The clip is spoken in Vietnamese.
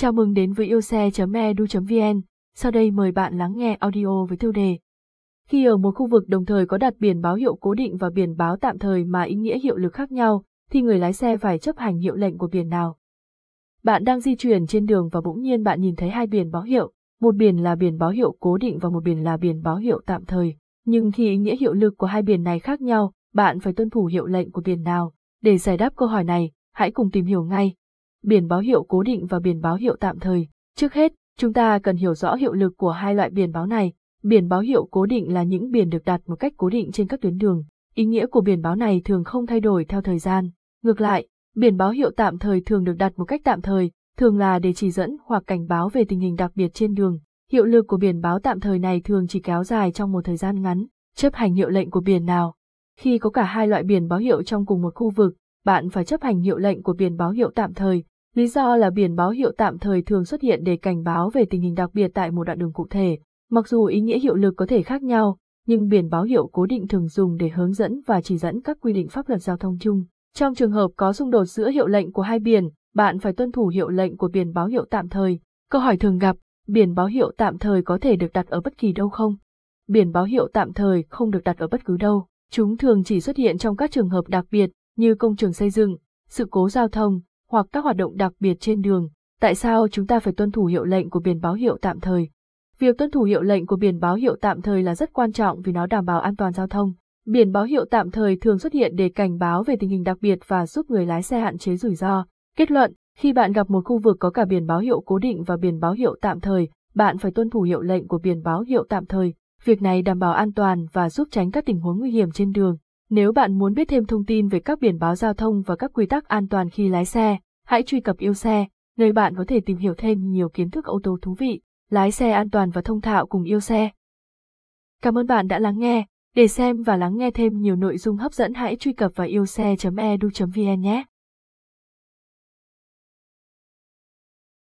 Chào mừng đến với yêu xe.edu.vn, sau đây mời bạn lắng nghe audio với tiêu đề. Khi ở một khu vực đồng thời có đặt biển báo hiệu cố định và biển báo tạm thời mà ý nghĩa hiệu lực khác nhau, thì người lái xe phải chấp hành hiệu lệnh của biển nào. Bạn đang di chuyển trên đường và bỗng nhiên bạn nhìn thấy hai biển báo hiệu, một biển là biển báo hiệu cố định và một biển là biển báo hiệu tạm thời. Nhưng khi ý nghĩa hiệu lực của hai biển này khác nhau, bạn phải tuân thủ hiệu lệnh của biển nào. Để giải đáp câu hỏi này, hãy cùng tìm hiểu ngay biển báo hiệu cố định và biển báo hiệu tạm thời. Trước hết, chúng ta cần hiểu rõ hiệu lực của hai loại biển báo này. Biển báo hiệu cố định là những biển được đặt một cách cố định trên các tuyến đường. Ý nghĩa của biển báo này thường không thay đổi theo thời gian. Ngược lại, biển báo hiệu tạm thời thường được đặt một cách tạm thời, thường là để chỉ dẫn hoặc cảnh báo về tình hình đặc biệt trên đường. Hiệu lực của biển báo tạm thời này thường chỉ kéo dài trong một thời gian ngắn, chấp hành hiệu lệnh của biển nào. Khi có cả hai loại biển báo hiệu trong cùng một khu vực, bạn phải chấp hành hiệu lệnh của biển báo hiệu tạm thời, Lý do là biển báo hiệu tạm thời thường xuất hiện để cảnh báo về tình hình đặc biệt tại một đoạn đường cụ thể. Mặc dù ý nghĩa hiệu lực có thể khác nhau, nhưng biển báo hiệu cố định thường dùng để hướng dẫn và chỉ dẫn các quy định pháp luật giao thông chung. Trong trường hợp có xung đột giữa hiệu lệnh của hai biển, bạn phải tuân thủ hiệu lệnh của biển báo hiệu tạm thời. Câu hỏi thường gặp, biển báo hiệu tạm thời có thể được đặt ở bất kỳ đâu không? Biển báo hiệu tạm thời không được đặt ở bất cứ đâu. Chúng thường chỉ xuất hiện trong các trường hợp đặc biệt như công trường xây dựng, sự cố giao thông, hoặc các hoạt động đặc biệt trên đường, tại sao chúng ta phải tuân thủ hiệu lệnh của biển báo hiệu tạm thời? Việc tuân thủ hiệu lệnh của biển báo hiệu tạm thời là rất quan trọng vì nó đảm bảo an toàn giao thông. Biển báo hiệu tạm thời thường xuất hiện để cảnh báo về tình hình đặc biệt và giúp người lái xe hạn chế rủi ro. Kết luận, khi bạn gặp một khu vực có cả biển báo hiệu cố định và biển báo hiệu tạm thời, bạn phải tuân thủ hiệu lệnh của biển báo hiệu tạm thời. Việc này đảm bảo an toàn và giúp tránh các tình huống nguy hiểm trên đường. Nếu bạn muốn biết thêm thông tin về các biển báo giao thông và các quy tắc an toàn khi lái xe, hãy truy cập yêu xe, nơi bạn có thể tìm hiểu thêm nhiều kiến thức ô tô thú vị, lái xe an toàn và thông thạo cùng yêu xe. Cảm ơn bạn đã lắng nghe. Để xem và lắng nghe thêm nhiều nội dung hấp dẫn hãy truy cập vào yêu xe.edu.vn nhé.